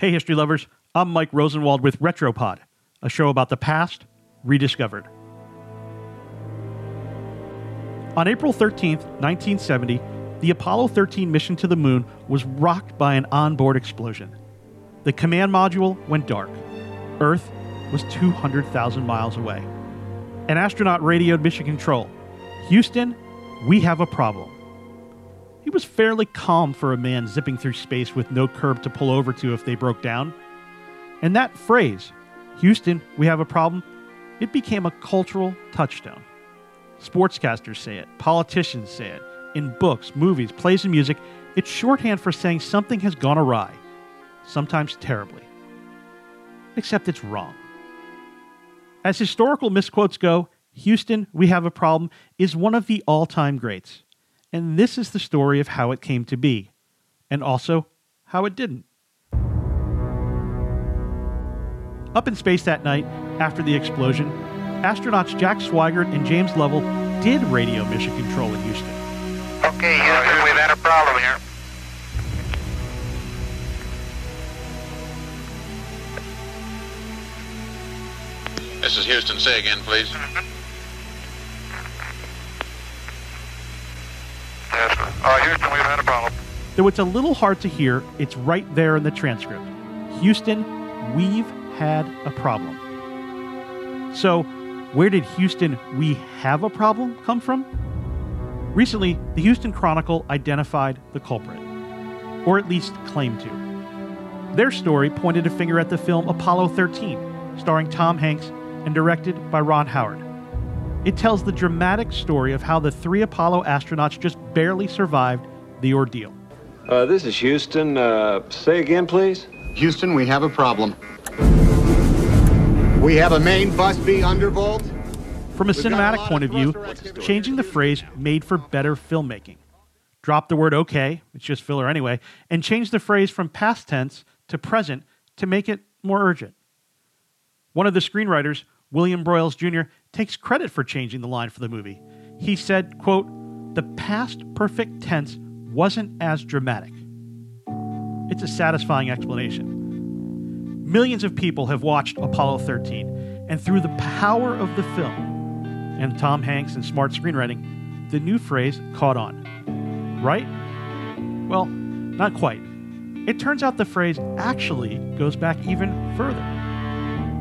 Hey, history lovers. I'm Mike Rosenwald with Retropod, a show about the past rediscovered. On April 13th, 1970, the Apollo 13 mission to the moon was rocked by an onboard explosion. The command module went dark. Earth was 200,000 miles away. An astronaut radioed mission control Houston, we have a problem. He was fairly calm for a man zipping through space with no curb to pull over to if they broke down. And that phrase, Houston, we have a problem, it became a cultural touchstone. Sportscasters say it, politicians say it, in books, movies, plays, and music, it's shorthand for saying something has gone awry, sometimes terribly. Except it's wrong. As historical misquotes go, Houston, We Have a Problem is one of the all time greats. And this is the story of how it came to be, and also how it didn't. Up in space that night, after the explosion, astronauts Jack Swigert and James Lovell did radio mission control in Houston. Okay, Houston, we've had a problem here. This is Houston. Say again, please. Mm-hmm. Houston, we've had a problem. Though it's a little hard to hear, it's right there in the transcript. Houston, we've had a problem. So, where did Houston, we have a problem come from? Recently, the Houston Chronicle identified the culprit, or at least claimed to. Their story pointed a finger at the film Apollo 13, starring Tom Hanks and directed by Ron Howard. It tells the dramatic story of how the three Apollo astronauts just barely survived the ordeal. Uh, this is Houston. Uh, say again, please. Houston, we have a problem. We have a main bus B undervolt. From a We've got a cinematic point of of view, changing the phrase made for better filmmaking. Drop the word okay, it's just filler anyway, and change the phrase from past tense to present to make it more urgent. One of the screenwriters, William Broyles Jr., takes credit for changing the line for the movie. He said, quote, the past perfect tense wasn't as dramatic. It's a satisfying explanation. Millions of people have watched Apollo 13, and through the power of the film and Tom Hanks and smart screenwriting, the new phrase caught on. Right? Well, not quite. It turns out the phrase actually goes back even further.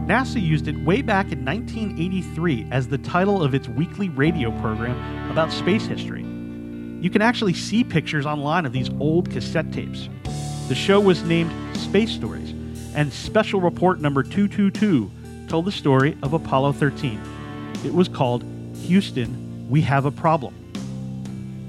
NASA used it way back in 1983 as the title of its weekly radio program about space history. You can actually see pictures online of these old cassette tapes. The show was named Space Stories, and Special Report number 222 told the story of Apollo 13. It was called Houston, We Have a Problem.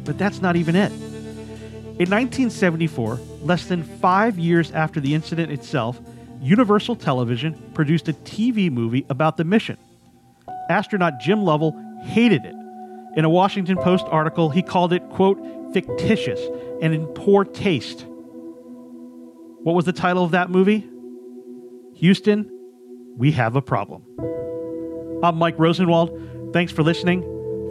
But that's not even it. In 1974, less than five years after the incident itself, Universal Television produced a TV movie about the mission. Astronaut Jim Lovell hated it. In a Washington Post article, he called it, quote, fictitious and in poor taste. What was the title of that movie? Houston, we have a problem. I'm Mike Rosenwald. Thanks for listening.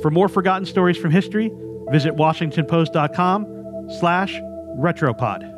For more forgotten stories from history, visit washingtonpost.com slash retropod.